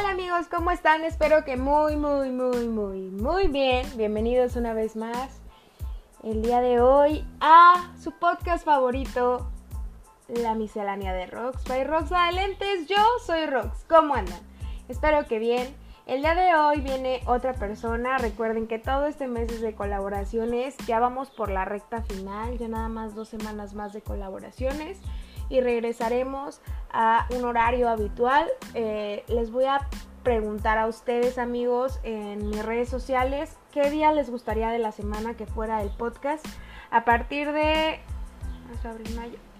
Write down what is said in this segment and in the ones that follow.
Hola amigos, ¿cómo están? Espero que muy, muy, muy, muy, muy bien. Bienvenidos una vez más el día de hoy a su podcast favorito, La Miscelánea de Rox. By Rox Lentes, yo soy Rox. ¿Cómo andan? Espero que bien. El día de hoy viene otra persona. Recuerden que todo este mes es de colaboraciones. Ya vamos por la recta final. Ya nada más dos semanas más de colaboraciones y regresaremos a un horario habitual. Eh, les voy a preguntar a ustedes amigos en mis redes sociales qué día les gustaría de la semana que fuera el podcast. A partir de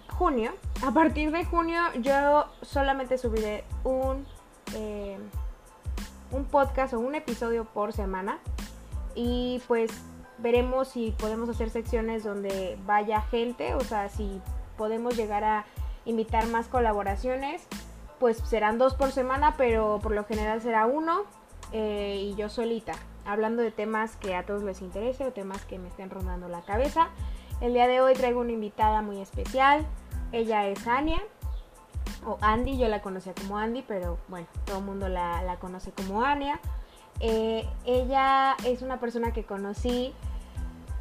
junio, a partir de junio yo solamente subiré un, eh, un podcast o un episodio por semana y pues veremos si podemos hacer secciones donde vaya gente, o sea, si podemos llegar a invitar más colaboraciones, pues serán dos por semana, pero por lo general será uno eh, y yo solita, hablando de temas que a todos les interese o temas que me estén rondando la cabeza. El día de hoy traigo una invitada muy especial, ella es Ania, o Andy, yo la conocía como Andy, pero bueno, todo el mundo la, conoce como Ania. Eh, ella es una persona que conocí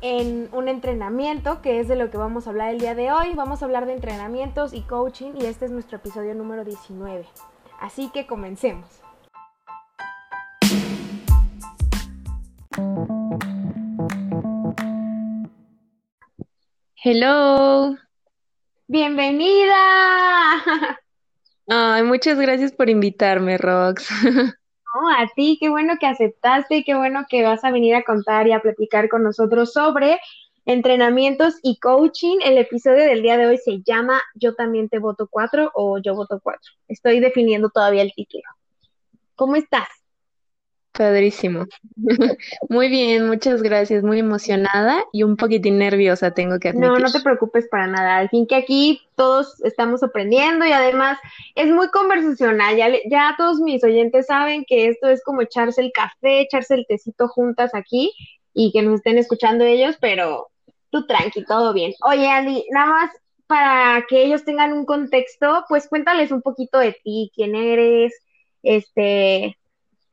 en un entrenamiento, que es de lo que vamos a hablar el día de hoy. Vamos a hablar de entrenamientos y coaching y este es nuestro episodio número 19. Así que comencemos. Hello. Bienvenida. Ay, muchas gracias por invitarme, Rox. a ti, qué bueno que aceptaste y qué bueno que vas a venir a contar y a platicar con nosotros sobre entrenamientos y coaching. El episodio del día de hoy se llama Yo también te voto 4 o Yo voto 4. Estoy definiendo todavía el título. ¿Cómo estás? Padrísimo. Muy bien, muchas gracias. Muy emocionada y un poquitín nerviosa, tengo que admitir. No, no te preocupes para nada. Al fin que aquí todos estamos aprendiendo y además es muy conversacional. Ya, ya todos mis oyentes saben que esto es como echarse el café, echarse el tecito juntas aquí y que nos estén escuchando ellos, pero tú tranqui, todo bien. Oye, Andy, nada más para que ellos tengan un contexto, pues cuéntales un poquito de ti, quién eres, este,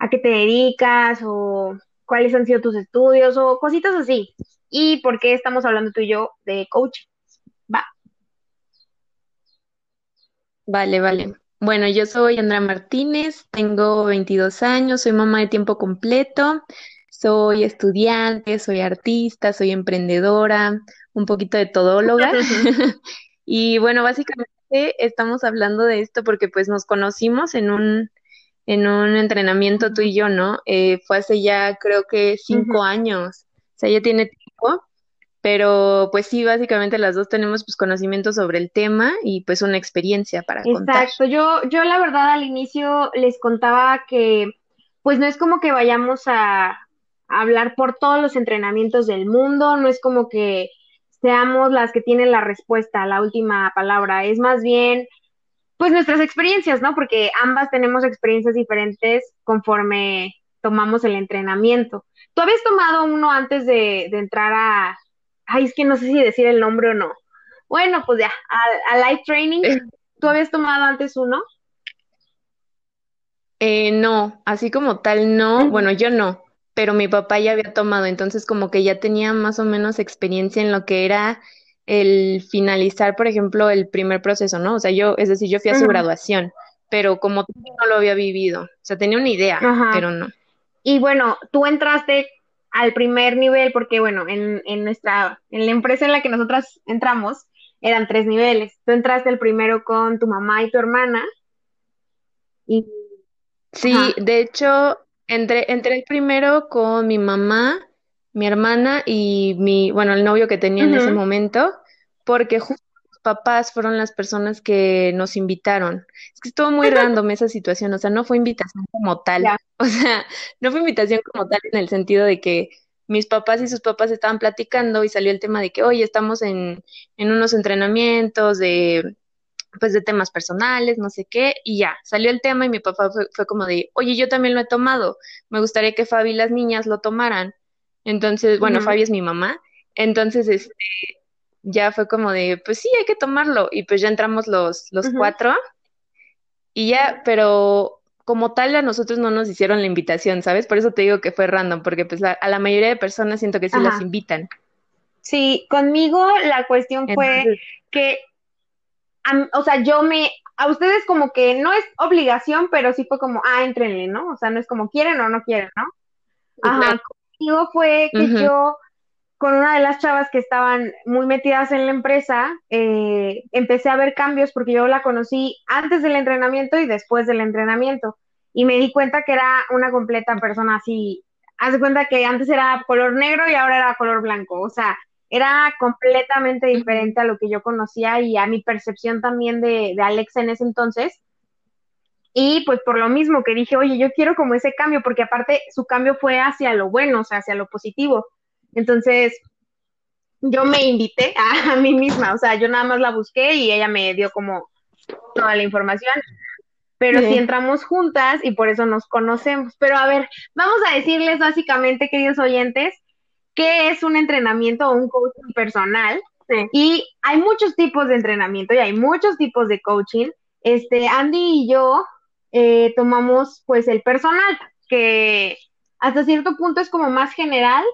a qué te dedicas o cuáles han sido tus estudios o cositas así. Y por qué estamos hablando tú y yo de coaching. Va. Vale, vale. Bueno, yo soy Andrea Martínez, tengo 22 años, soy mamá de tiempo completo, soy estudiante, soy artista, soy emprendedora, un poquito de todóloga. y bueno, básicamente estamos hablando de esto porque pues nos conocimos en un en un entrenamiento tú y yo, ¿no? Eh, fue hace ya creo que cinco años, o sea, ya tiene tiempo, pero pues sí, básicamente las dos tenemos pues conocimiento sobre el tema y pues una experiencia para contar. Exacto, yo, yo la verdad al inicio les contaba que pues no es como que vayamos a hablar por todos los entrenamientos del mundo, no es como que seamos las que tienen la respuesta, la última palabra, es más bien pues nuestras experiencias, ¿no? Porque ambas tenemos experiencias diferentes conforme tomamos el entrenamiento. ¿Tú habías tomado uno antes de, entrar a, ay, es que no sé si decir el nombre o no. Bueno, pues ya, a, Light Training, ¿tú habías tomado antes uno? Eh, no, así como tal, no. Bueno, yo no, pero mi papá ya había tomado, entonces como que ya tenía más o menos experiencia en lo que era el finalizar, por ejemplo, el primer proceso, ¿no? O sea, yo, es decir, yo fui a su graduación, pero como no lo había vivido, o sea, tenía una idea, pero no. Y bueno, tú entraste al primer nivel porque, bueno, en, en nuestra, en la empresa en la que nosotras entramos, eran tres niveles. Tú entraste el primero con tu mamá y tu hermana. Y... Sí, de hecho, entré, entré el primero con mi mamá, mi hermana y mi, bueno, el novio que tenía en ese momento, porque justo los papás fueron las personas que nos invitaron. Es que estuvo muy random esa situación, o sea, no fue invitación como tal, o sea, no fue invitación como tal en el sentido de que mis papás y sus papás estaban platicando y salió el tema de que, oye, estamos en, en unos entrenamientos de, pues de temas personales, no sé qué, y ya, salió el tema y mi papá fue, fue como de, oye, yo también lo he tomado, me gustaría que Fabi y las niñas lo tomaran. Entonces, bueno, Fabi es mi mamá. Entonces, este, ya fue como de, pues sí, hay que tomarlo. Y pues ya entramos los, los cuatro. Y ya, pero como tal a nosotros no nos hicieron la invitación, ¿sabes? Por eso te digo que fue random, porque pues a la mayoría de personas siento que sí las invitan. Sí, conmigo la cuestión fue que, o sea, yo me, a ustedes como que no es obligación, pero sí fue como, ah, entrenle, ¿no? O sea, no es como quieren o no quieren, ¿no? Ajá, conmigo fue que yo con una de las chavas que estaban muy metidas en la empresa, eh, empecé a ver cambios porque yo la conocí antes del entrenamiento y después del entrenamiento. Y me di cuenta que era una completa persona así. Haz de cuenta que antes era color negro y ahora era color blanco. O sea, era completamente diferente a lo que yo conocía y a mi percepción también de, de Alexa en ese entonces. Y pues por lo mismo que dije, oye, yo quiero como ese cambio, porque aparte su cambio fue hacia lo bueno, o sea, hacia lo positivo entonces, yo me invité a, mí misma, o sea, yo nada más la busqué y ella me dio como toda la información. Pero sí. entramos juntas y por eso nos conocemos. Pero a ver, vamos a decirles básicamente, queridos oyentes, qué es un entrenamiento o un coaching personal. Y hay muchos tipos de entrenamiento y hay muchos tipos de coaching. Este, Andy y yo eh, tomamos pues el personal, que hasta cierto punto es como más general,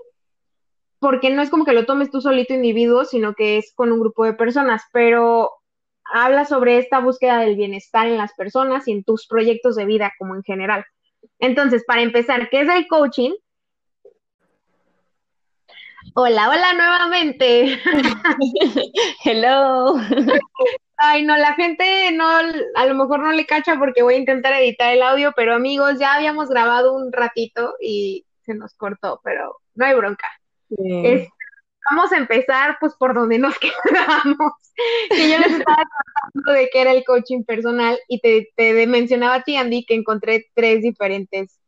porque no es como que lo tomes tú solito individuo, sino que es con un grupo de personas, pero habla sobre esta búsqueda del bienestar en las personas y en tus proyectos de vida como en general. Entonces, para empezar, ¿qué es el coaching? Hola, hola nuevamente. Hello. Ay, no, la gente no, a lo mejor no le cacha porque voy a intentar editar el audio, pero amigos, ya habíamos grabado un ratito y se nos cortó, pero no hay bronca vamos a empezar pues por donde nos quedamos. que yo les estaba contando de qué era el coaching personal y te, te mencionaba a ti, Andy, que encontré tres diferentes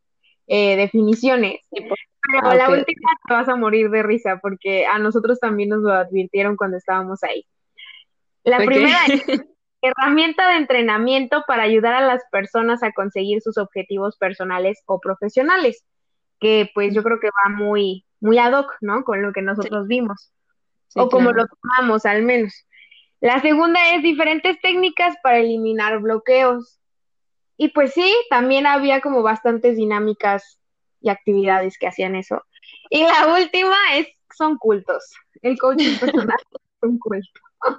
eh, definiciones. Pero ah, la última te vas a morir de risa porque a nosotros también nos lo advirtieron cuando estábamos ahí. La primera es herramienta de entrenamiento para ayudar a las personas a conseguir sus objetivos personales o profesionales, que pues yo creo que va muy, muy ad hoc, ¿no? Con lo que nosotros vimos, o como lo tomamos al menos. La segunda es diferentes técnicas para eliminar bloqueos. Y pues sí, también había como bastantes dinámicas y actividades que hacían eso. Y la última es, son cultos. El coaching personal un.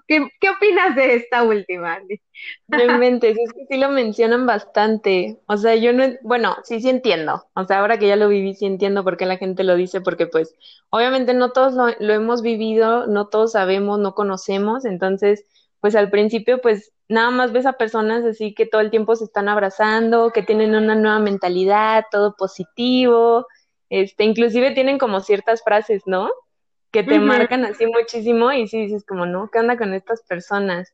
¿Qué, ¿Qué, opinas de esta última, Andy? Realmente, es que sí lo mencionan bastante. O sea, yo no, bueno, sí, sí entiendo. O sea, ahora que ya lo viví, sí entiendo por qué la gente lo dice, porque pues, obviamente no todos lo, lo hemos vivido, no todos sabemos, no conocemos. Entonces, pues al principio, pues nada más ves a personas así que todo el tiempo se están abrazando, que tienen una nueva mentalidad, todo positivo. Este, inclusive tienen como ciertas frases, ¿no? Que te marcan así muchísimo y sí dices como, no, ¿qué onda con estas personas?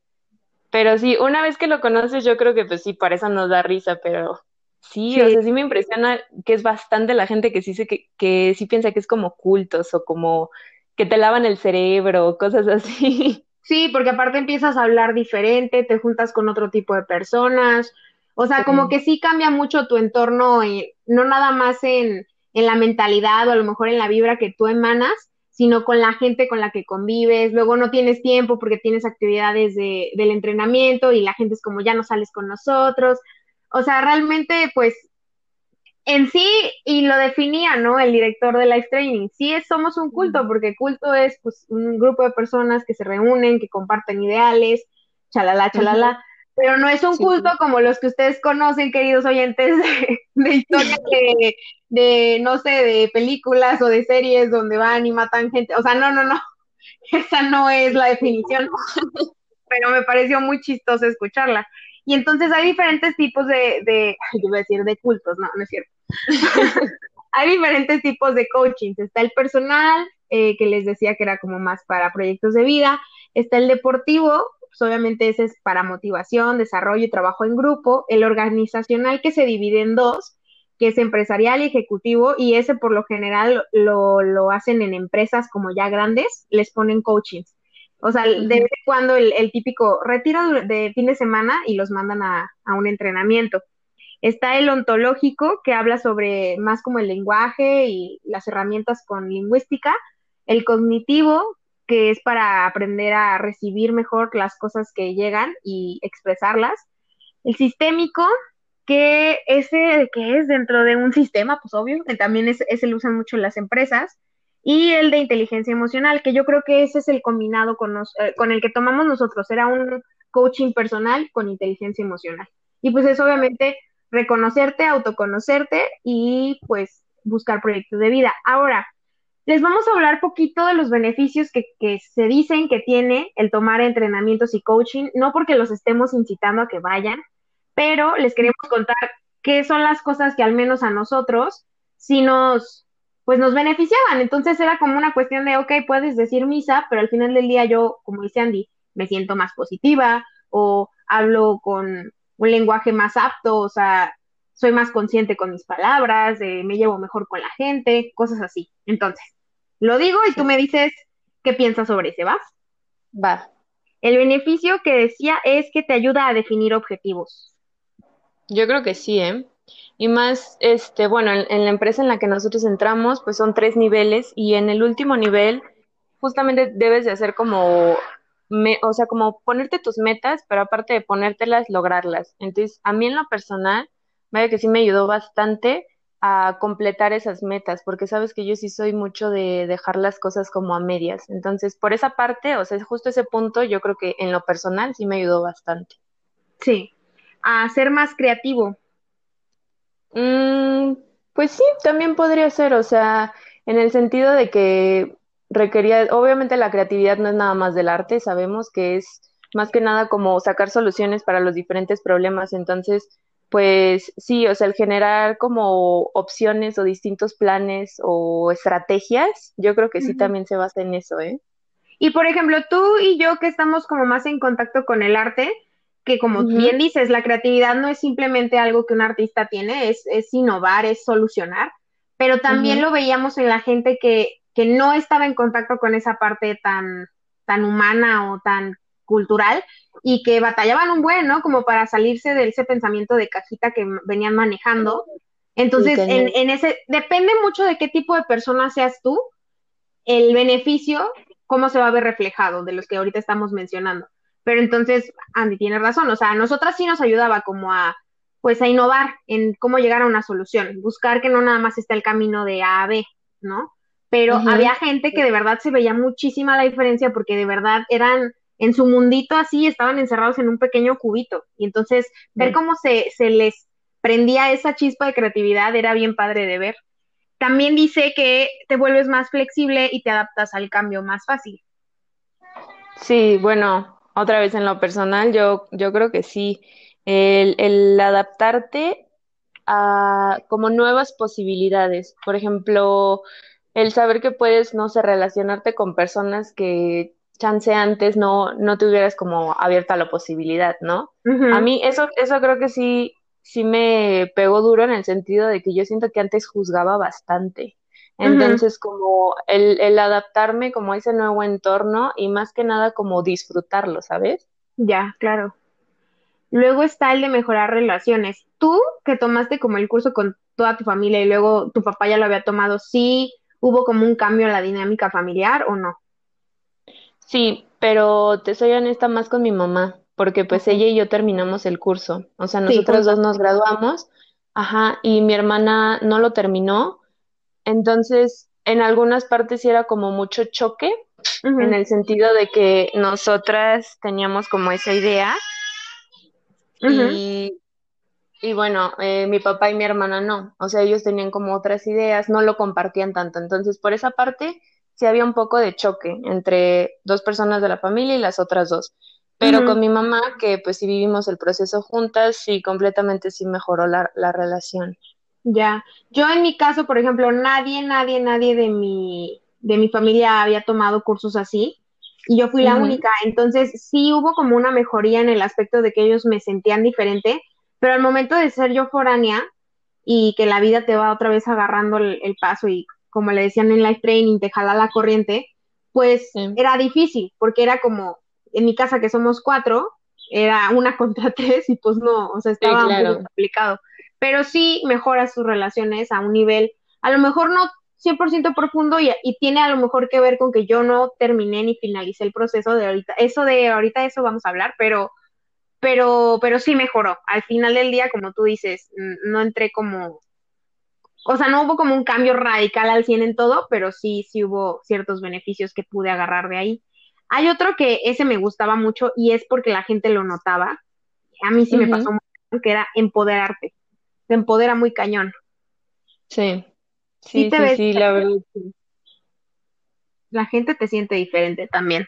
Pero sí, una vez que lo conoces, yo creo que pues sí, para eso nos da risa, pero sí, o sea, sí me impresiona que es bastante la gente que sí, se, que, que sí piensa que es como cultos o como que te lavan el cerebro, cosas así. Sí, porque aparte empiezas a hablar diferente, te juntas con otro tipo de personas, o sea, como que sí cambia mucho tu entorno, no nada más en, en la mentalidad o a lo mejor en la vibra que tú emanas, sino con la gente con la que convives. Luego no tienes tiempo porque tienes actividades de, del entrenamiento y la gente es como ya no sales con nosotros. O sea, realmente, pues, en sí, y lo definía, ¿no? El director de Life Training, sí es, somos un culto, porque culto es, pues, un grupo de personas que se reúnen, que comparten ideales, chalala, chalala pero no es un culto como los que ustedes conocen, queridos oyentes, de, historias de, de, no sé, de películas o de series donde van y matan gente. O sea, no, no, no, esa no es la definición, pero me pareció muy chistoso escucharla. Y entonces hay diferentes tipos de, de yo voy a decir de cultos, no, no es cierto. hay diferentes tipos de coaching. Está el personal, eh, que les decía que era como más para proyectos de vida. Está el deportivo, pues obviamente ese es para motivación, desarrollo y trabajo en grupo. El organizacional que se divide en dos, que es empresarial y ejecutivo, y ese por lo general lo, lo hacen en empresas como ya grandes, les ponen coachings. O sea, de vez en cuando el, típico retiro de fin de semana y los mandan a, a un entrenamiento. Está el ontológico, que habla sobre más como el lenguaje y las herramientas con lingüística. El cognitivo, que es para aprender a recibir mejor las cosas que llegan y expresarlas. El sistémico, que ese que es dentro de un sistema, pues obvio, que también es, ese lo usan mucho las empresas, y el de inteligencia emocional, que yo creo que ese es el combinado con, eh, con el que tomamos nosotros, era un coaching personal con inteligencia emocional. Y pues es obviamente reconocerte, autoconocerte y pues buscar proyectos de vida. Ahora, les vamos a hablar poquito de los beneficios que, que, se dicen que tiene el tomar entrenamientos y coaching, no porque los estemos incitando a que vayan, pero les queremos contar qué son las cosas que al menos a nosotros sí nos, pues nos beneficiaban. Entonces era como una cuestión de, ok, puedes decir misa, pero al final del día yo, como dice Andy, me siento más positiva o hablo con un lenguaje más apto, o sea, soy más consciente con mis palabras, me llevo mejor con la gente, cosas así. Entonces, lo digo y tú me dices qué piensas sobre ese, ¿va? Va. El beneficio que decía es que te ayuda a definir objetivos. Yo creo que sí, ¿eh? Y más, este, bueno, en, la empresa en la que nosotros entramos, pues son tres niveles y en el último nivel justamente debes de hacer como, o sea, como ponerte tus metas, pero aparte de ponértelas, lograrlas. Entonces, a mí en lo personal, vaya que sí me ayudó bastante a completar esas metas, porque sabes que yo sí soy mucho de dejar las cosas como a medias. Entonces, por esa parte, o sea, justo ese punto, yo creo que en lo personal sí me ayudó bastante. Sí, a ser más creativo, Mm, pues sí, también podría ser, o sea, en el sentido de que requería, obviamente la creatividad no es nada más del arte, sabemos que es más que nada como sacar soluciones para los diferentes problemas, entonces, pues sí, o sea, el generar como opciones o distintos planes o estrategias, yo creo que sí también se basa en eso, ¿eh? Y por ejemplo, tú y yo que estamos como más en contacto con el arte, que como bien dices, la creatividad no es simplemente algo que un artista tiene, es, es innovar, es solucionar, pero también lo veíamos en la gente que, que no estaba en contacto con esa parte tan, tan humana o tan cultural y que batallaban un buen, ¿no? Como para salirse de ese pensamiento de cajita que venían manejando. Entonces, en, en ese, depende mucho de qué tipo de persona seas tú, el beneficio, cómo se va a ver reflejado de los que ahorita estamos mencionando. Pero entonces, Andy tiene razón, o sea, a nosotras sí nos ayudaba como a, pues a innovar en cómo llegar a una solución, buscar que no nada más esté el camino de A a B, ¿no? Pero había gente que de verdad se veía muchísima la diferencia porque de verdad eran en su mundito así, estaban encerrados en un pequeño cubito. Y entonces, ver cómo se, se les prendía esa chispa de creatividad era bien padre de ver. También dice que te vuelves más flexible y te adaptas al cambio más fácil. Sí, bueno, otra vez en lo personal, yo, yo creo que sí. El, el adaptarte a como nuevas posibilidades. Por ejemplo, el saber que puedes, no sé, relacionarte con personas que chance antes no, no te hubieras como abierta a la posibilidad, ¿no? A mí eso, eso creo que sí, sí me pegó duro en el sentido de que yo siento que antes juzgaba bastante. Entonces, como el, el, adaptarme como a ese nuevo entorno y más que nada como disfrutarlo, ¿sabes? Ya, claro. Luego está el de mejorar relaciones. Tú que tomaste como el curso con toda tu familia y luego tu papá ya lo había tomado, ¿sí hubo como un cambio en la dinámica familiar o no? Sí, pero te soy honesta más con mi mamá, porque pues ella y yo terminamos el curso. O sea, nosotros dos nos graduamos, ajá, y mi hermana no lo terminó entonces, en algunas partes sí era como mucho choque, en el sentido de que nosotras teníamos como esa idea. y, y, bueno, eh, mi papá y mi hermana no. O sea, ellos tenían como otras ideas, no lo compartían tanto. Entonces, por esa parte, sí había un poco de choque entre dos personas de la familia y las otras dos. Pero con mi mamá, que pues sí vivimos el proceso juntas, sí, completamente sí mejoró la, la relación. Ya, yo en mi caso, por ejemplo, nadie, nadie, nadie de mi, de mi familia había tomado cursos así y yo fui la única. Entonces sí hubo como una mejoría en el aspecto de que ellos me sentían diferente, pero al momento de ser yo foránea y que la vida te va otra vez agarrando el, paso y como le decían en life training, te jala la corriente, pues era difícil porque era como en mi casa que somos cuatro, era una contra tres y pues no, o sea, estaba muy complicado pero sí mejora sus relaciones a un nivel, a lo mejor no 100% profundo y, y, tiene a lo mejor que ver con que yo no terminé ni finalicé el proceso de ahorita. Eso de ahorita, eso vamos a hablar, pero pero, pero sí mejoró. Al final del día, como tú dices, no entré como, o sea, no hubo como un cambio radical al 100 en todo, pero sí, sí hubo ciertos beneficios que pude agarrar de ahí. Hay otro que ese me gustaba mucho y es porque la gente lo notaba. A mí sí me pasó mucho, que era empoderarte. Te empodera muy cañón. Sí. Sí, sí, sí, la verdad. La gente te siente diferente también.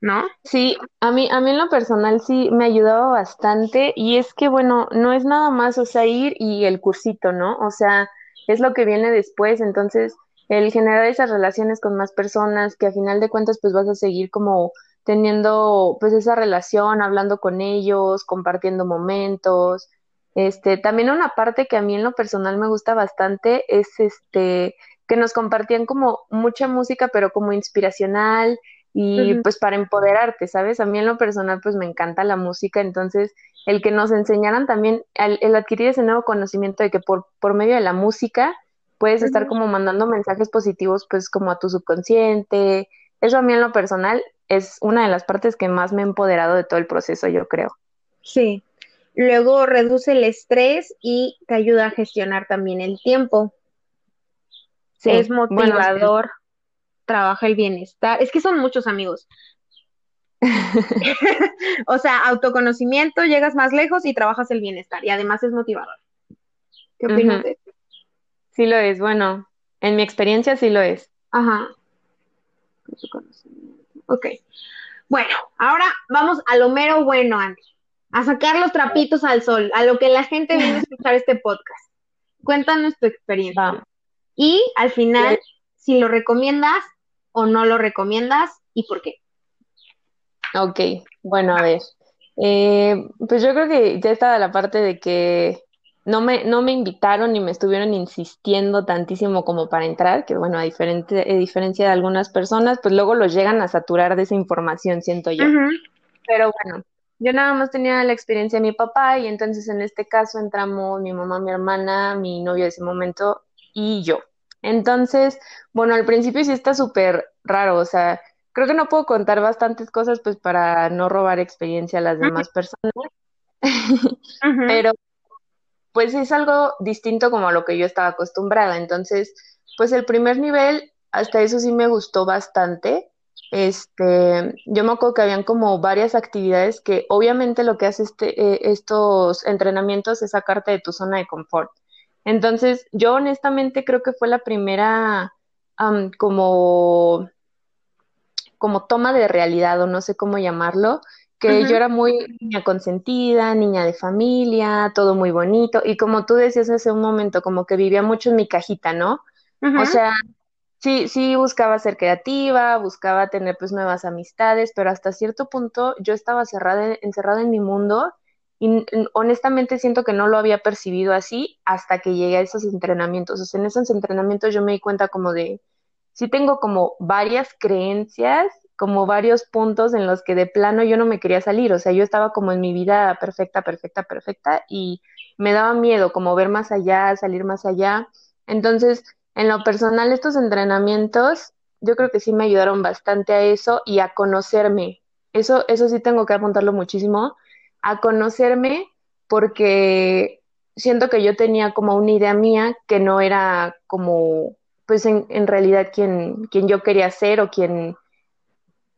¿no? Sí, a mí, a mí en lo personal sí me ayudaba bastante y es que, bueno, no es nada más, o sea, ir y el cursito, ¿no? O sea, es lo que viene después, entonces, el generar esas relaciones con más personas, que a final de cuentas, pues vas a seguir como teniendo, pues, esa relación, hablando con ellos, compartiendo momentos. Este, también una parte que a mí en lo personal me gusta bastante es este, que nos compartían como mucha música, pero como inspiracional, y pues para empoderarte, ¿sabes? A mí en lo personal pues me encanta la música, entonces el que nos enseñaran también, el, adquirir ese nuevo conocimiento de que por, por medio de la música puedes estar como mandando mensajes positivos pues como a tu subconsciente, eso a mí en lo personal es una de las partes que más me ha empoderado de todo el proceso, yo creo. Sí, luego reduce el estrés y te ayuda a gestionar también el tiempo. Sí, es motivador trabaja el bienestar. Es que son muchos amigos. o sea, autoconocimiento, llegas más lejos y trabajas el bienestar y además es motivador. ¿Qué opinas de esto? Sí lo es, bueno, en mi experiencia sí lo es. Ajá. Ok. Bueno, ahora vamos a lo mero bueno, Andy. A sacar los trapitos al sol, a lo que la gente viene a escuchar este podcast. Cuéntanos tu experiencia. Y al final, si lo recomiendas, o no lo recomiendas y por qué? Ok, bueno, a ver. Eh, pues yo creo que ya estaba la parte de que no me, no me invitaron ni me estuvieron insistiendo tantísimo como para entrar, que bueno, a, diferente, a diferencia de algunas personas, pues luego los llegan a saturar de esa información, siento yo. Pero bueno, yo nada más tenía la experiencia de mi papá y entonces en este caso entramos mi mamá, mi hermana, mi novio de ese momento y yo. Entonces, bueno, al principio sí está súper raro, o sea, creo que no puedo contar bastantes cosas pues para no robar experiencia a las demás personas, pero pues es algo distinto como a lo que yo estaba acostumbrada. Entonces, pues el primer nivel, hasta eso sí me gustó bastante. Este, yo me acuerdo que habían como varias actividades que obviamente lo que hace este, eh, estos entrenamientos es sacarte de tu zona de confort. Entonces, yo honestamente creo que fue la primera como, como toma de realidad, o no sé cómo llamarlo, que yo era muy niña consentida, niña de familia, todo muy bonito, y como tú decías hace un momento, como que vivía mucho en mi cajita, ¿no? O sea, sí, sí buscaba ser creativa, buscaba tener pues nuevas amistades, pero hasta cierto punto yo estaba cerrada, encerrada en mi mundo y honestamente siento que no lo había percibido así hasta que llegué a esos entrenamientos. O sea, en esos entrenamientos yo me di cuenta como de, sí tengo como varias creencias, como varios puntos en los que de plano yo no me quería salir. O sea, yo estaba como en mi vida perfecta, perfecta, perfecta y me daba miedo como ver más allá, salir más allá. Entonces, en lo personal, estos entrenamientos yo creo que sí me ayudaron bastante a eso y a conocerme. Eso, eso sí tengo que apuntarlo muchísimo a conocerme porque siento que yo tenía como una idea mía que no era como, pues en, en realidad quien, quien yo quería ser o quien,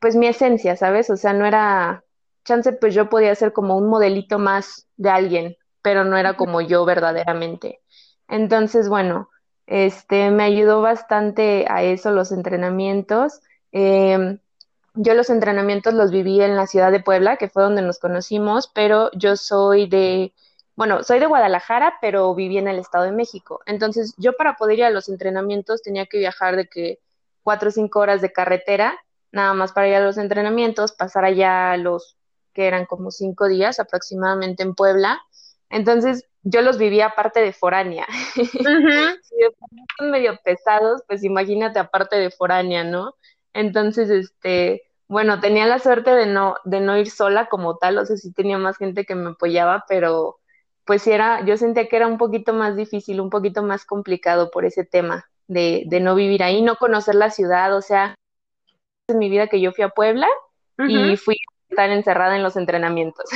pues mi esencia, ¿sabes? O sea, no era, chance, pues yo podía ser como un modelito más de alguien, pero no era como yo verdaderamente. Entonces, bueno, este, me ayudó bastante a eso los entrenamientos. Eh, yo los entrenamientos los viví en la ciudad de Puebla, que fue donde nos conocimos, pero yo soy de, bueno, soy de Guadalajara, pero viví en el Estado de México. Entonces, yo para poder ir a los entrenamientos tenía que viajar de que cuatro o cinco horas de carretera, nada más para ir a los entrenamientos, pasar allá los que eran como cinco días aproximadamente en Puebla. Entonces, yo los vivía aparte de foránea. son medio pesados, pues imagínate aparte de foránea, ¿no? Entonces, este, bueno, tenía la suerte de no, de no ir sola como tal, o sea, sí tenía más gente que me apoyaba, pero pues sí era, yo sentía que era un poquito más difícil, un poquito más complicado por ese tema de, de no vivir ahí, no conocer la ciudad, o sea, en mi vida que yo fui a Puebla y fui estar encerrada en los entrenamientos.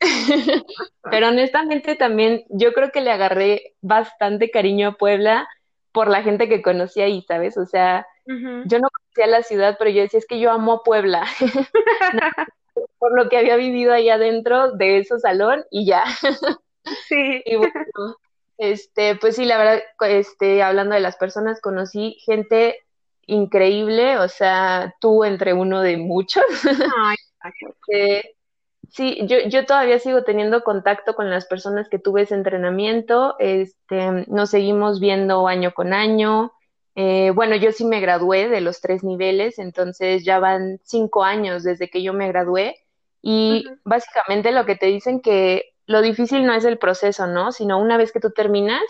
Pero honestamente también yo creo que le agarré bastante cariño a Puebla por la gente que conocí ahí, ¿sabes? O sea, yo no conocía la ciudad, pero yo decía, es que yo amo a Puebla. por lo que había vivido ahí adentro de ese salón y ya. sí. Y bueno, este, pues sí, la verdad, este, hablando de las personas, conocí gente increíble, o sea, tú entre uno de muchos. Ay, eh, sí, yo, yo todavía sigo teniendo contacto con las personas que tuve ese entrenamiento, este, nos seguimos viendo año con año. Eh, bueno, yo sí me gradué de los tres niveles, entonces ya van cinco años desde que yo me gradué y básicamente lo que te dicen que lo difícil no es el proceso, ¿no? Sino una vez que tú terminas,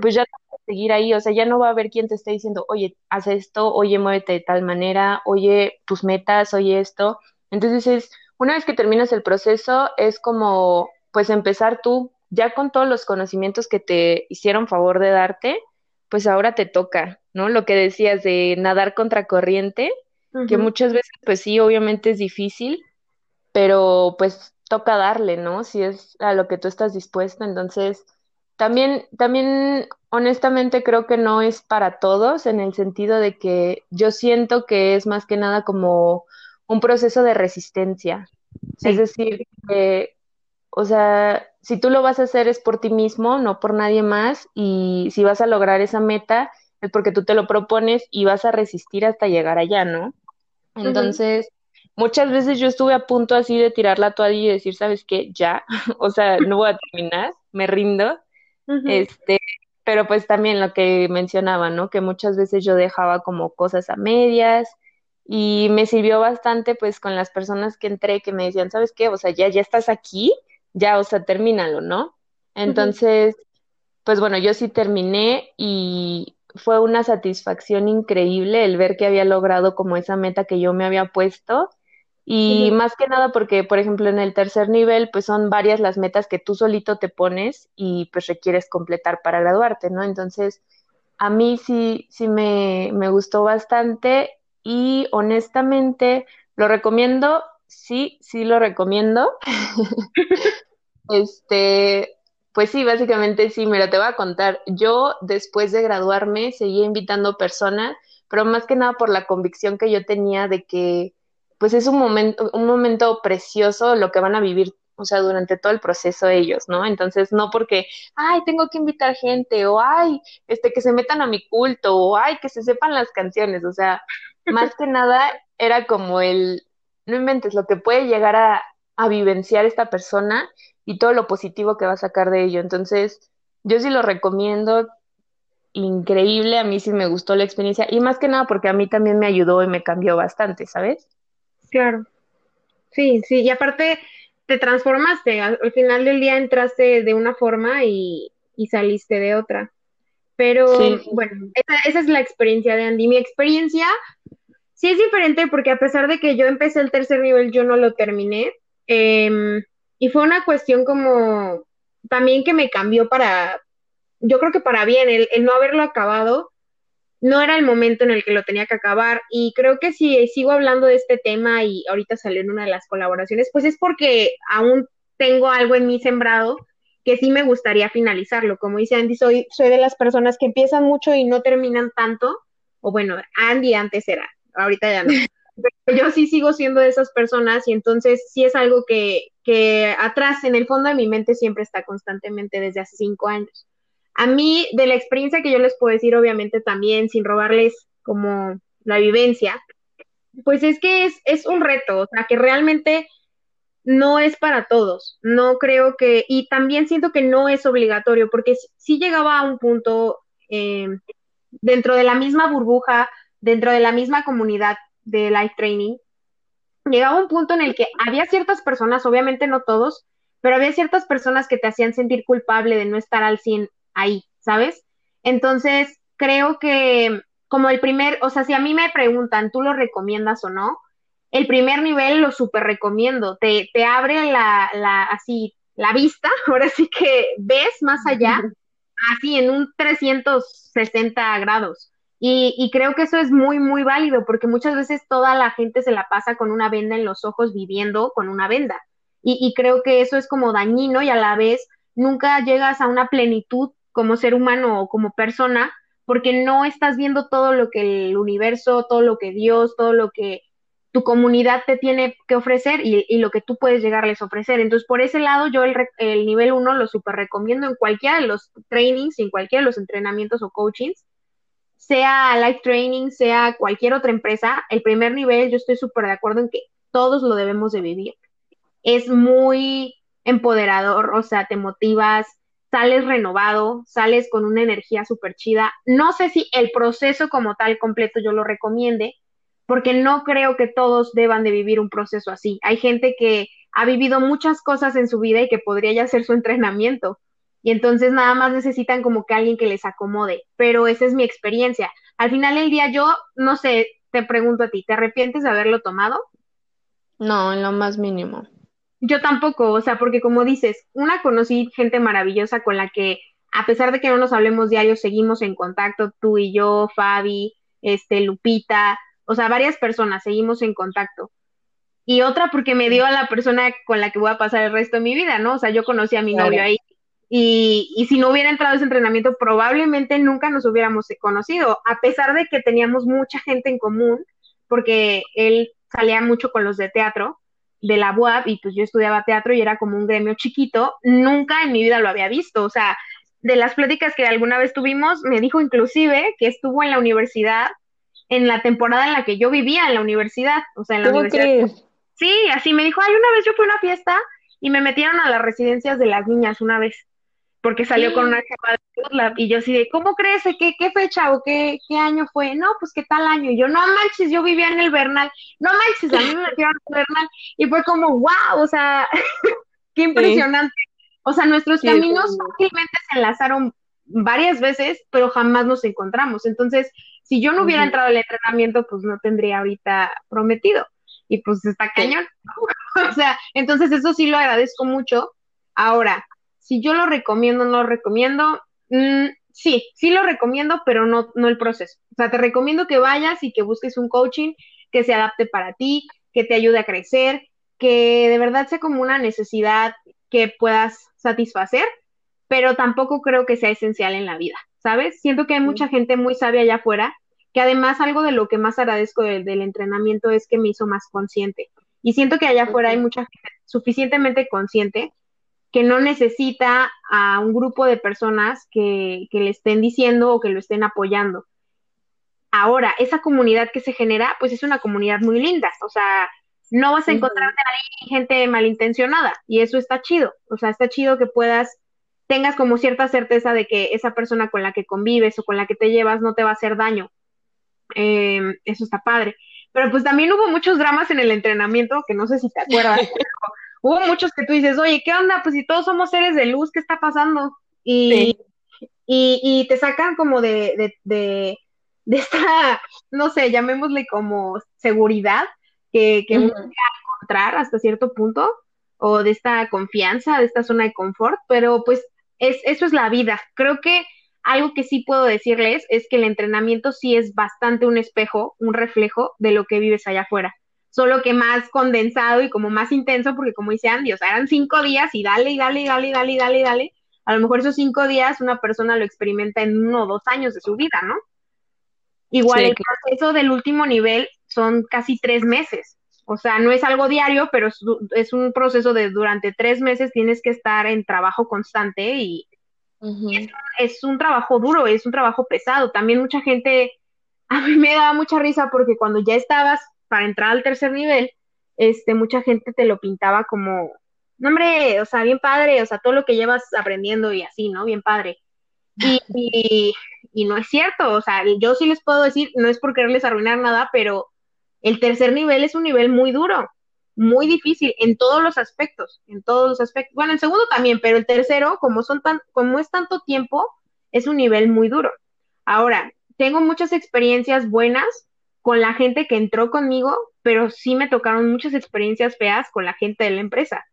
pues ya vas a seguir ahí, o sea, ya no va a haber quien te esté diciendo, oye, haz esto, oye, muévete de tal manera, oye, tus metas, oye esto. Entonces es, una vez que terminas el proceso, es como, pues empezar tú, ya con todos los conocimientos que te hicieron favor de darte, pues ahora te toca, ¿no? Lo que decías de nadar contra corriente, que muchas veces, pues sí, obviamente es difícil, pero pues toca darle, ¿no? Si es a lo que tú estás dispuesto. Entonces, también, también, honestamente, creo que no es para todos, en el sentido de que yo siento que es más que nada como un proceso de resistencia. Es decir, que, o sea, si tú lo vas a hacer es por ti mismo, no por nadie más, y si vas a lograr esa meta es porque tú te lo propones y vas a resistir hasta llegar allá, ¿no? Entonces, muchas veces yo estuve a punto así de tirar la toalla y decir, ¿sabes qué? Ya, o sea, no voy a terminar, me rindo. Este, pero pues también lo que mencionaba, ¿no? Que muchas veces yo dejaba como cosas a medias y me sirvió bastante pues con las personas que entré que me decían, ¿sabes qué? O sea, ya, ya estás aquí, ya, o sea, termínalo, ¿no? Entonces, pues bueno, yo sí terminé y fue una satisfacción increíble el ver que había logrado como esa meta que yo me había puesto y más que nada porque, por ejemplo, en el tercer nivel, pues son varias las metas que tú solito te pones y pues requieres completar para graduarte, ¿no? Entonces, a mí sí, sí me, me gustó bastante y honestamente lo recomiendo, sí, sí lo recomiendo. este, pues sí, básicamente sí, mira, te voy a contar. Yo después de graduarme seguía invitando personas, pero más que nada por la convicción que yo tenía de que pues es un momento, un momento precioso lo que van a vivir, o sea, durante todo el proceso ellos, ¿no? Entonces, no porque, ay, tengo que invitar gente, o ay, este, que se metan a mi culto, o ay, que se sepan las canciones, o sea, más que nada era como el, no inventes lo que puede llegar a, a vivenciar esta persona y todo lo positivo que va a sacar de ello. Entonces, yo sí lo recomiendo, increíble, a mí sí me gustó la experiencia y más que nada porque a mí también me ayudó y me cambió bastante, ¿sabes? Claro. Sí, sí, y aparte te transformaste, al, final del día entraste de una forma y, saliste de otra. Pero bueno, esa, es la experiencia de Andy. Mi experiencia sí es diferente porque a pesar de que yo empecé el tercer nivel, yo no lo terminé. Em, y fue una cuestión como también que me cambió para, yo creo que para bien, el, el no haberlo acabado no era el momento en el que lo tenía que acabar. Y creo que si sigo hablando de este tema y ahorita salió en una de las colaboraciones, pues es porque aún tengo algo en mí sembrado que sí me gustaría finalizarlo. Como dice Andy, soy, soy de las personas que empiezan mucho y no terminan tanto. O bueno, Andy antes era, ahorita ya no. Pero yo sí sigo siendo de esas personas y entonces sí es algo que, que atrás, en el fondo de mi mente, siempre está constantemente desde hace cinco años. A mí, de la experiencia que yo les puedo decir, obviamente también, sin robarles como la vivencia, pues es que es, un reto, o sea, que realmente no es para todos. No creo que, y también siento que no es obligatorio, porque si, llegaba a un punto em, dentro de la misma burbuja, dentro de la misma comunidad de life training, llegaba un punto en el que había ciertas personas, obviamente no todos, pero había ciertas personas que te hacían sentir culpable de no estar al 100 ahí, ¿sabes? Entonces, creo que como el primer, o sea, si a mí me preguntan, ¿tú lo recomiendas o no? El primer nivel lo súper recomiendo, te, te abre la, la, así, la vista, ahora sí que ves más allá, así en un 360 grados. Y, creo que eso es muy, muy válido porque muchas veces toda la gente se la pasa con una venda en los ojos viviendo con una venda. Y, y creo que eso es como dañino y a la vez nunca llegas a una plenitud como ser humano o como persona porque no estás viendo todo lo que el universo, todo lo que Dios, todo lo que tu comunidad te tiene que ofrecer y, lo que tú puedes llegarles a ofrecer. Entonces, por ese lado, yo el, el nivel 1 lo super recomiendo en cualquiera de los trainings, en cualquiera de los entrenamientos o coachings, sea Life Training, sea cualquier otra empresa, el primer nivel, yo estoy súper de acuerdo en que todos lo debemos de vivir. Es muy empoderador, o sea, te motivas, sales renovado, sales con una energía súper chida. No sé si el proceso como tal completo yo lo recomiende, porque no creo que todos deban de vivir un proceso así. Hay gente que ha vivido muchas cosas en su vida y que podría ya hacer su entrenamiento. Y entonces nada más necesitan como que alguien que les acomode. Pero esa es mi experiencia. Al final del día yo, no sé, te pregunto a ti, ¿te arrepientes de haberlo tomado? No, en lo más mínimo. Yo tampoco, o sea, porque como dices, una conocí gente maravillosa con la que, a pesar de que no nos hablemos diario, seguimos en contacto, tú y yo, Fabi, este, Lupita, o sea, varias personas, seguimos en contacto. Y otra porque me dio a la persona con la que voy a pasar el resto de mi vida, ¿no? O sea, yo conocí a mi novio ahí. Y, y si no hubiera entrado a ese entrenamiento, probablemente nunca nos hubiéramos conocido, a pesar de que teníamos mucha gente en común, porque él salía mucho con los de teatro de la UAP y pues yo estudiaba teatro y era como un gremio chiquito, nunca en mi vida lo había visto, o sea, de las pláticas que alguna vez tuvimos, me dijo inclusive que estuvo en la universidad en la temporada en la que yo vivía en la universidad, o sea, en la universidad. Sí, así me dijo, ay, una vez yo fui a una fiesta y me metieron a las residencias de las niñas una vez porque salió con una chava de y yo así de, ¿cómo crees? ¿Qué, qué fecha o qué, qué año fue? No, pues qué tal año. Y yo, no manches, yo vivía en el Bernal. No manches, a mí me metieron en el Bernal. Y fue como, wow, o sea, qué impresionante. O sea, nuestros caminos fácilmente se enlazaron varias veces, pero jamás nos encontramos. Entonces, si yo no hubiera entrado al entrenamiento, pues no tendría ahorita prometido. Y pues está cañón. o sea, entonces eso sí lo agradezco mucho. Ahora, si yo lo recomiendo, no lo recomiendo. Mm, sí, sí lo recomiendo, pero no, no el proceso. O sea, te recomiendo que vayas y que busques un coaching que se adapte para ti, que te ayude a crecer, que de verdad sea como una necesidad que puedas satisfacer, pero tampoco creo que sea esencial en la vida, ¿sabes? Siento que hay mucha gente muy sabia allá afuera, que además algo de lo que más agradezco del, entrenamiento es que me hizo más consciente. Y siento que allá afuera hay mucha gente suficientemente consciente que no necesita a un grupo de personas que, le estén diciendo o que lo estén apoyando. Ahora, esa comunidad que se genera, pues es una comunidad muy linda, o sea, no vas a encontrarte ahí gente malintencionada y eso está chido, o sea, está chido que puedas, tengas como cierta certeza de que esa persona con la que convives o con la que te llevas no te va a hacer daño. Em, eso está padre. Pero pues también hubo muchos dramas en el entrenamiento, que no sé si te acuerdas, hubo muchos que tú dices, oye, ¿qué onda? Pues si todos somos seres de luz, ¿qué está pasando? Y, y, te sacan como de, de, de, de, esta, no sé, llamémosle como seguridad que, que uno encontrar hasta cierto punto, o de esta confianza, de esta zona de confort, pero pues es, eso es la vida. Creo que algo que sí puedo decirles es que el entrenamiento sí es bastante un espejo, un reflejo de lo que vives allá afuera solo que más condensado y como más intenso, porque como dice Andy, o sea, eran cinco días y dale y dale y dale y dale y dale y dale. A lo mejor esos cinco días una persona lo experimenta en uno o dos años de su vida, ¿no? Igual el proceso del último nivel son casi tres meses. O sea, no es algo diario, pero es, un proceso de durante tres meses tienes que estar en trabajo constante y, es, es, un trabajo duro, es un trabajo pesado. También mucha gente, a mí me da mucha risa porque cuando ya estabas para entrar al tercer nivel, este, mucha gente te lo pintaba como, no hombre, o sea, bien padre, o sea, todo lo que llevas aprendiendo y así, ¿no? Bien padre. Y, y, no es cierto, o sea, yo sí les puedo decir, no es por quererles arruinar nada, pero el tercer nivel es un nivel muy duro, muy difícil en todos los aspectos, en todos los aspectos. Bueno, el segundo también, pero el tercero, como son tan, como es tanto tiempo, es un nivel muy duro. Ahora, tengo muchas experiencias buenas con la gente que entró conmigo, pero sí me tocaron muchas experiencias feas con la gente de la empresa.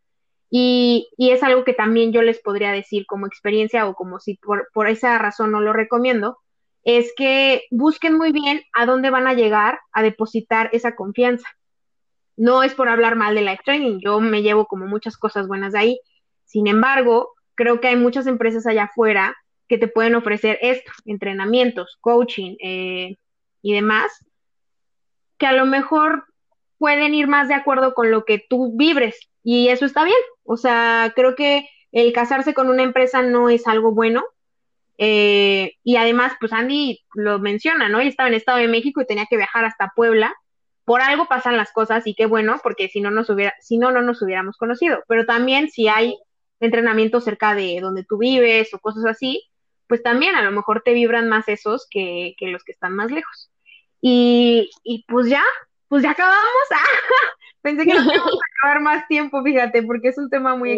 Y, es algo que también yo les podría decir como experiencia o como si por, por esa razón no lo recomiendo, es que busquen muy bien a dónde van a llegar a depositar esa confianza. No es por hablar mal de Life Training, yo me llevo como muchas cosas buenas de ahí. Sin embargo, creo que hay muchas empresas allá afuera que te pueden ofrecer esto, entrenamientos, coaching eh, y demás, a lo mejor pueden ir más de acuerdo con lo que tú vibres y eso está bien. O sea, creo que el casarse con una empresa no es algo bueno. Eh, y además, pues Andy lo menciona, ¿no? Él estaba en Estado de México y tenía que viajar hasta Puebla por algo pasan las cosas y qué bueno, porque si no nos hubiera, si no, no nos hubiéramos conocido. Pero también si hay entrenamiento cerca de donde tú vives o cosas así, pues también a lo mejor te vibran más esos que, que los que están más lejos. Y, y pues ya, pues ya acabamos. Pensé que nos íbamos a acabar más tiempo, fíjate, porque es un tema muy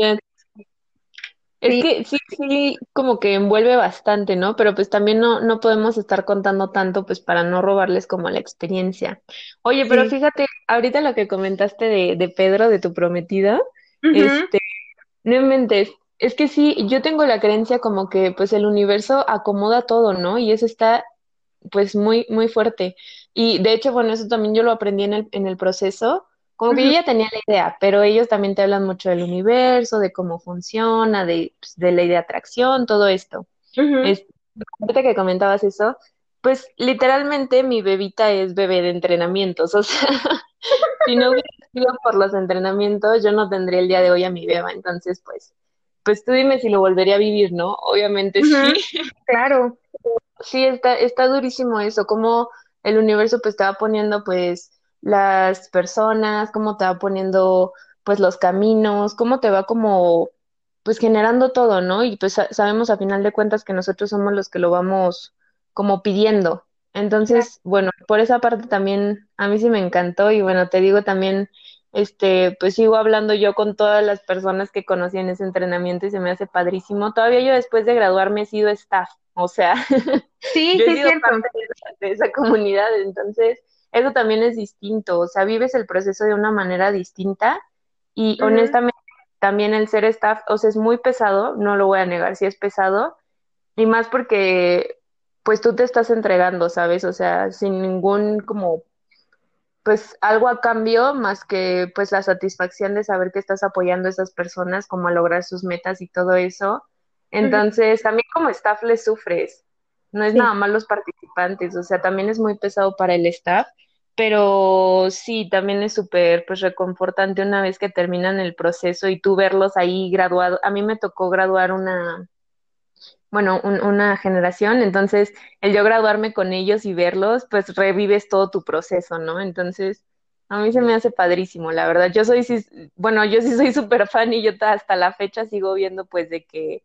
es que sí, sí, como que envuelve bastante, ¿no? Pero pues también no, no podemos estar contando tanto, pues para no robarles como la experiencia. Oye, pero fíjate, ahorita lo que comentaste de, de Pedro, de tu prometido, este, no inventes, es que sí, yo tengo la creencia como que pues el universo acomoda todo, ¿no? Y eso está pues muy, muy fuerte. Y de hecho, bueno, eso también yo lo aprendí en el, en el proceso como que yo ya tenía la idea, pero ellos también te hablan mucho del universo, de cómo funciona, de, pues, de ley de atracción, todo esto. ahorita que comentabas eso, pues literalmente mi bebita es bebé de entrenamientos, o sea, si no hubiera sido por los entrenamientos, yo no tendría el día de hoy a mi beba, entonces pues, pues tú dime si lo volvería a vivir, ¿no? Obviamente sí. Claro. Sí, está, está durísimo eso, como el universo pues estaba poniendo pues las personas, cómo te va poniendo pues los caminos, cómo te va como pues generando todo, ¿no? Y pues sabemos a final de cuentas que nosotros somos los que lo vamos como pidiendo. Entonces, bueno, por esa parte también a mí sí me encantó y bueno, te digo también, este, pues sigo hablando yo con todas las personas que conocí en ese entrenamiento y se me hace padrísimo. Todavía yo después de graduarme he sido staff, o sea, sí, yo sí, he parte de esa comunidad, entonces eso también es distinto, o sea, vives el proceso de una manera distinta y honestamente también el ser staff, o sea, es muy pesado, no lo voy a negar, sí es pesado, y más porque pues tú te estás entregando, ¿sabes? O sea, sin ningún como pues algo a cambio más que pues la satisfacción de saber que estás apoyando a esas personas como a lograr sus metas y todo eso. Entonces, también como staff le sufres, no es nada más los participantes, o sea, también es muy pesado para el staff, pero sí, también es súper pues reconfortante una vez que terminan el proceso y tú verlos ahí graduados. A mí me tocó graduar una, bueno, una generación, entonces el yo graduarme con ellos y verlos, pues revives todo tu proceso, ¿no? Entonces, a mí se me hace padrísimo, la verdad. Yo soy, bueno, yo sí soy súper fan y yo hasta la fecha sigo viendo pues de que,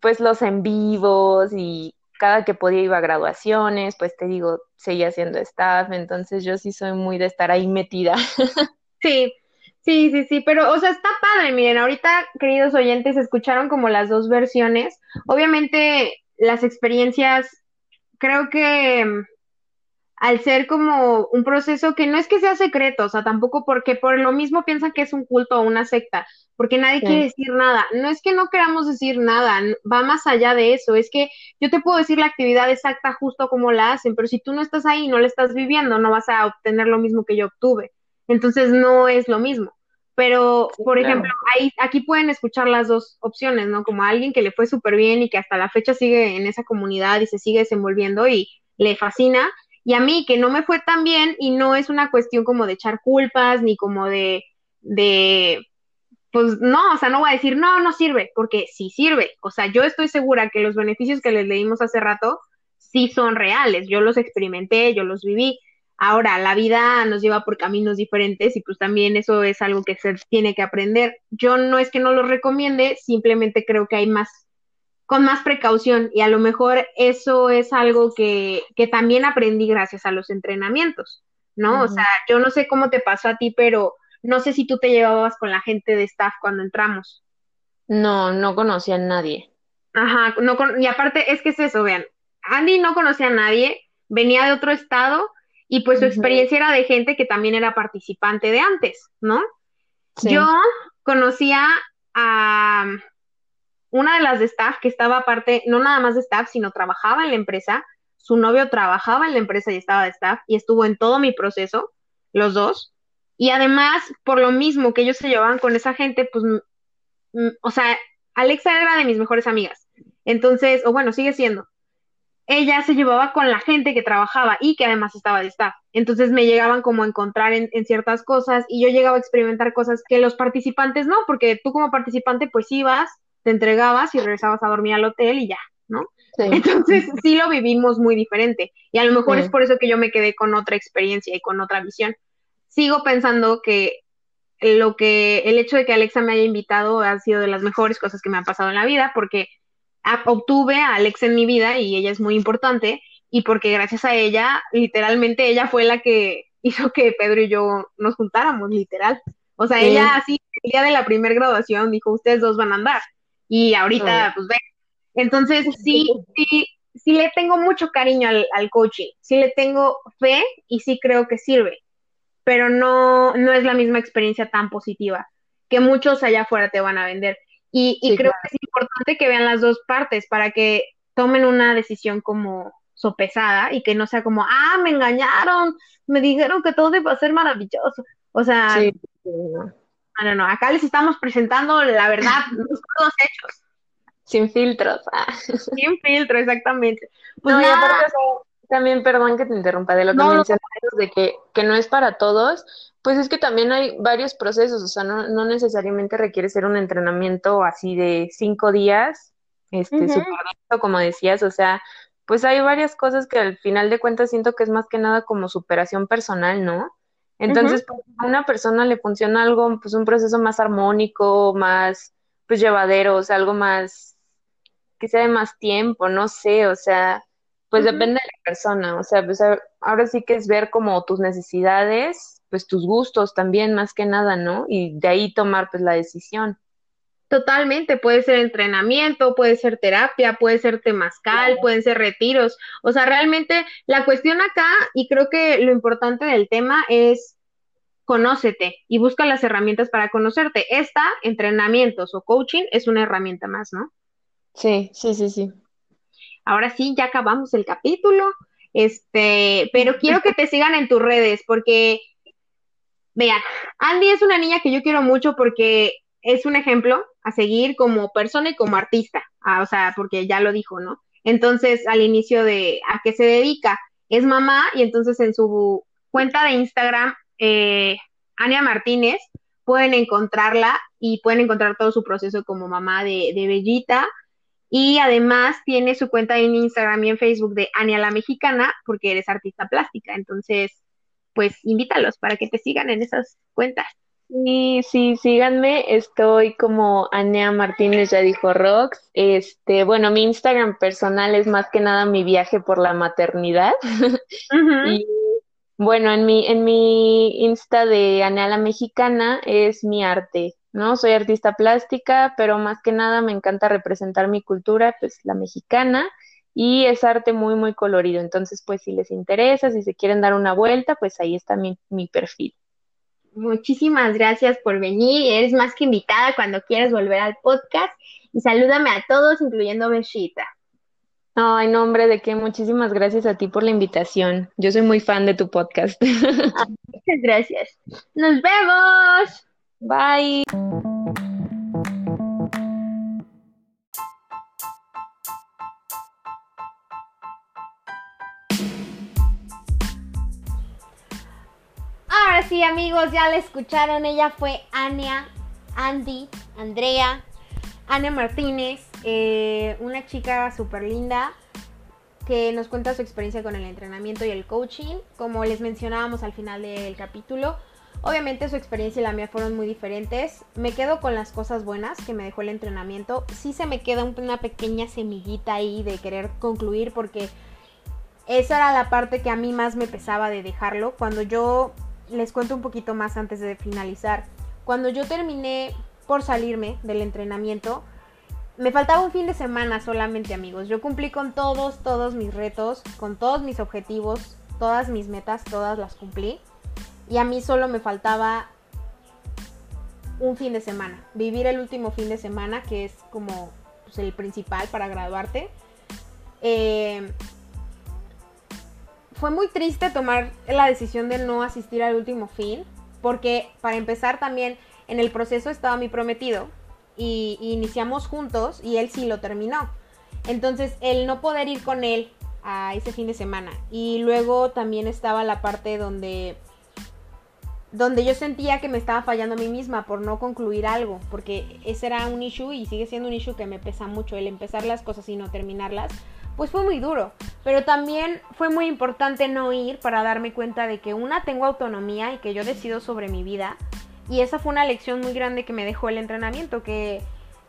pues los en vivos y cada que podía iba a graduaciones, pues te digo, seguía siendo staff, entonces yo sí soy muy de estar ahí metida. Sí, sí, sí, sí, pero o sea, está padre, miren, ahorita, queridos oyentes, escucharon como las dos versiones. Obviamente, las experiencias, creo que al ser como un proceso que no es que sea secreto, o sea, tampoco porque por lo mismo piensan que es un culto o una secta, porque nadie quiere decir nada. No es que no queramos decir nada, va más allá de eso, es que yo te puedo decir la actividad exacta justo como la hacen, pero si tú no estás ahí, no la estás viviendo, no vas a obtener lo mismo que yo obtuve. Entonces no es lo mismo. Pero, por ejemplo, ahí, aquí pueden escuchar las dos opciones, ¿no? Como alguien que le fue súper bien y que hasta la fecha sigue en esa comunidad y se sigue desenvolviendo y le fascina, y a mí que no me fue tan bien y no es una cuestión como de echar culpas ni como de, de, pues no, o sea, no voy a decir, no, no sirve, porque sí sirve. O sea, yo estoy segura que los beneficios que les leímos hace rato sí son reales. Yo los experimenté, yo los viví. Ahora, la vida nos lleva por caminos diferentes y pues también eso es algo que se tiene que aprender. Yo no es que no lo recomiende, simplemente creo que hay más con más precaución y a lo mejor eso es algo que, que también aprendí gracias a los entrenamientos, ¿no? O sea, yo no sé cómo te pasó a ti, pero no sé si tú te llevabas con la gente de staff cuando entramos. No, no conocía a nadie. Ajá, no y aparte es que es eso, vean, Andy no conocía a nadie, venía de otro estado y pues su experiencia era de gente que también era participante de antes, ¿no? Yo conocía a una de las de staff que estaba aparte, no nada más de staff, sino trabajaba en la empresa, su novio trabajaba en la empresa y estaba de staff y estuvo en todo mi proceso, los dos. Y además, por lo mismo que ellos se llevaban con esa gente, pues, o sea, Alexa era de mis mejores amigas. Entonces, o bueno, sigue siendo. Ella se llevaba con la gente que trabajaba y que además estaba de staff. Entonces me llegaban como a encontrar en, en, ciertas cosas y yo llegaba a experimentar cosas que los participantes no, porque tú como participante pues ibas, te entregabas y regresabas a dormir al hotel y ya, ¿no? Entonces sí lo vivimos muy diferente y a lo mejor es por eso que yo me quedé con otra experiencia y con otra visión. Sigo pensando que lo que el hecho de que Alexa me haya invitado ha sido de las mejores cosas que me han pasado en la vida porque obtuve a Alexa en mi vida y ella es muy importante y porque gracias a ella, literalmente ella fue la que hizo que Pedro y yo nos juntáramos, literal. O sea, ella así, el día de la primera graduación dijo, ustedes dos van a andar. Y ahorita, pues ve, entonces, sí, sí, sí le tengo mucho cariño al, al, coaching, sí le tengo fe y sí creo que sirve, pero no, no es la misma experiencia tan positiva que muchos allá afuera te van a vender. Y, y creo que es importante que vean las dos partes para que tomen una decisión como sopesada y que no sea como, ah, me engañaron, me dijeron que todo iba a ser maravilloso. O sea, no, no, no, acá les estamos presentando la verdad, los hechos. Sin filtros. Ah. Sin filtro, exactamente. Pues no, y aparte, también, perdón que te interrumpa, de lo que mencionas, de que, que no es para todos, pues es que también hay varios procesos, o sea, no, no necesariamente requiere ser un entrenamiento así de cinco días, este, uh como decías, o sea, pues hay varias cosas que al final de cuentas siento que es más que nada como superación personal, ¿no? Entonces, pues, a una persona le funciona algo, pues un proceso más armónico, más, pues llevadero, o sea, algo más que sea de más tiempo, no sé, o sea, pues depende de la persona, o sea, pues ahora sí que es ver como tus necesidades, pues tus gustos también, más que nada, ¿no? Y de ahí tomar pues la decisión. Totalmente, puede ser entrenamiento, puede ser terapia, puede ser temazcal, pueden ser retiros. O sea, realmente la cuestión acá, y creo que lo importante del tema es conócete y busca las herramientas para conocerte. Esta, entrenamientos o coaching, es una herramienta más, ¿no? Sí, sí, sí, sí. Ahora sí, ya acabamos el capítulo. Este, pero quiero que te sigan en tus redes porque, vean, Andy es una niña que yo quiero mucho porque es un ejemplo a seguir como persona y como artista. Ah, o sea, porque ya lo dijo, ¿no? Entonces, al inicio de a qué se dedica, es mamá y entonces en su cuenta de Instagram, eh, Ania Martínez, pueden encontrarla y pueden encontrar todo su proceso como mamá de, de Bellita y además tiene su cuenta en Instagram y en Facebook de Ania la Mexicana, porque eres artista plástica. Entonces, pues invítalos para que te sigan en esas cuentas. Sí, sí, síganme. Estoy como Ania Martínez, ya dijo Rox. Este, bueno, mi Instagram personal es más que nada mi viaje por la maternidad. y bueno, en mi, en mi Insta de Ania la Mexicana es mi arte. ¿No? Soy artista plástica, pero más que nada me encanta representar mi cultura, pues la mexicana, y es arte muy, muy colorido. Entonces, pues si les interesa, si se quieren dar una vuelta, pues ahí está mi, mi perfil. Muchísimas gracias por venir. Eres más que invitada cuando quieras volver al podcast. Y salúdame a todos, incluyendo Beshita. Ay, no, hombre, de qué muchísimas gracias a ti por la invitación. Yo soy muy fan de tu podcast. muchas gracias. Nos vemos. Bye. Ahora sí, amigos, ya la escucharon. Ella fue Ania, Andy, Andrea, Ana Martínez, eh, una chica súper linda que nos cuenta su experiencia con el entrenamiento y el coaching. Como les mencionábamos al final del capítulo, Obviamente su experiencia y la mía fueron muy diferentes. Me quedo con las cosas buenas que me dejó el entrenamiento. Sí se me queda una pequeña semillita ahí de querer concluir porque esa era la parte que a mí más me pesaba de dejarlo. Cuando yo les cuento un poquito más antes de finalizar. Cuando yo terminé por salirme del entrenamiento, me faltaba un fin de semana solamente, amigos. Yo cumplí con todos, todos mis retos, con todos mis objetivos, todas mis metas, todas las cumplí. Y a mí solo me faltaba un fin de semana, vivir el último fin de semana, que es como pues, el principal para graduarte. Eh, fue muy triste tomar la decisión de no asistir al último fin, porque para empezar también en el proceso estaba mi prometido y, iniciamos juntos y él sí lo terminó. Entonces el no poder ir con él a ese fin de semana y luego también estaba la parte donde donde yo sentía que me estaba fallando a mí misma por no concluir algo, porque ese era un issue y sigue siendo un issue que me pesa mucho, el empezar las cosas y no terminarlas, pues fue muy duro. Pero también fue muy importante no ir para darme cuenta de que una tengo autonomía y que yo decido sobre mi vida. Y esa fue una lección muy grande que me dejó el entrenamiento, que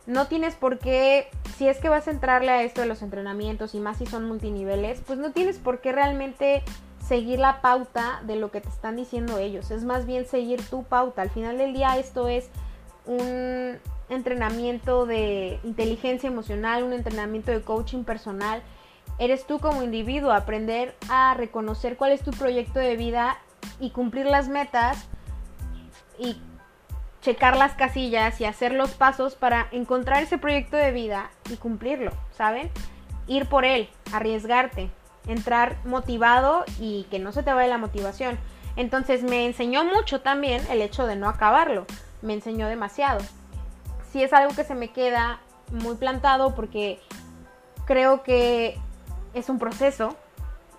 no tienes por qué, si es que vas a entrarle a esto de los entrenamientos y más si son multiniveles, pues no tienes por qué realmente seguir la pauta de lo que te están diciendo ellos. Es más bien seguir tu pauta. Al final del día esto es un entrenamiento de inteligencia emocional, un entrenamiento de coaching personal eres tú como individuo, aprender a reconocer cuál es tu proyecto de vida y cumplir las metas y checar las casillas y hacer los pasos para encontrar ese proyecto de vida y cumplirlo, ¿saben? Ir por él, arriesgarte, entrar motivado y que no se te vaya la motivación. Entonces me enseñó mucho también el hecho de no acabarlo, me enseñó demasiado. Si es algo que se me queda muy plantado porque creo que es un proceso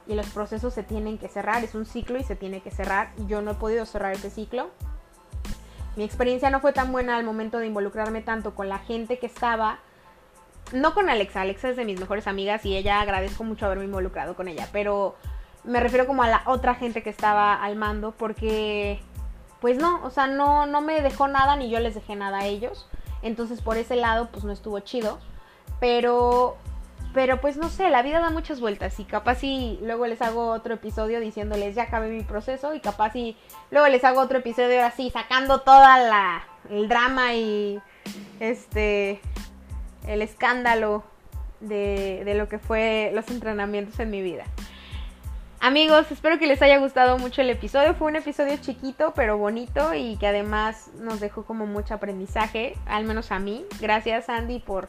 y los procesos se tienen que cerrar, es un ciclo y se tiene que cerrar. Yo no he podido cerrar ese ciclo. Mi experiencia no fue tan buena al momento de involucrarme tanto con la gente que estaba, no con Alexa, Alexa es de mis mejores amigas y ella agradezco mucho haberme involucrado con ella, pero me refiero como a la otra gente que estaba al mando porque pues no, o sea, no no me dejó nada ni yo les dejé nada a ellos. Entonces, por ese lado pues no estuvo chido, pero pero pues no sé, la vida da muchas vueltas y capaz si luego les hago otro episodio diciéndoles ya acabé mi proceso y capaz si luego les hago otro episodio así sacando toda la el drama y este el escándalo de, de lo que fue los entrenamientos en mi vida. Amigos, espero que les haya gustado mucho el episodio. Fue un episodio chiquito pero bonito y que además nos dejó como mucho aprendizaje, al menos a mí. Gracias Andy por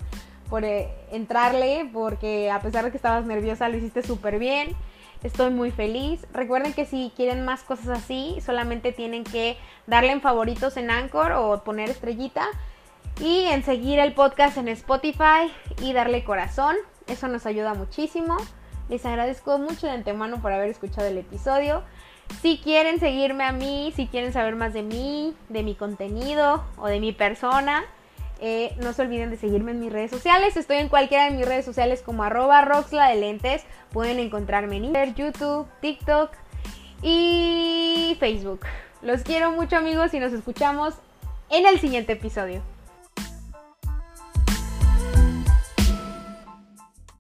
por eh, entrarle, porque a pesar de que estabas nerviosa lo hiciste súper bien. Estoy muy feliz. Recuerden que si quieren más cosas así, solamente tienen que darle en favoritos en Anchor o poner estrellita y en seguir el podcast en Spotify y darle corazón. Eso nos ayuda muchísimo. Les agradezco mucho de antemano por haber escuchado el episodio. Si quieren seguirme a mí, si quieren saber más de mí, de mi contenido o de mi persona, eh, no se olviden de seguirme en mis redes sociales. Estoy en cualquiera de mis redes sociales como arroba roxla de lentes. Pueden encontrarme en Instagram, YouTube, TikTok y Facebook. Los quiero mucho amigos y nos escuchamos en el siguiente episodio.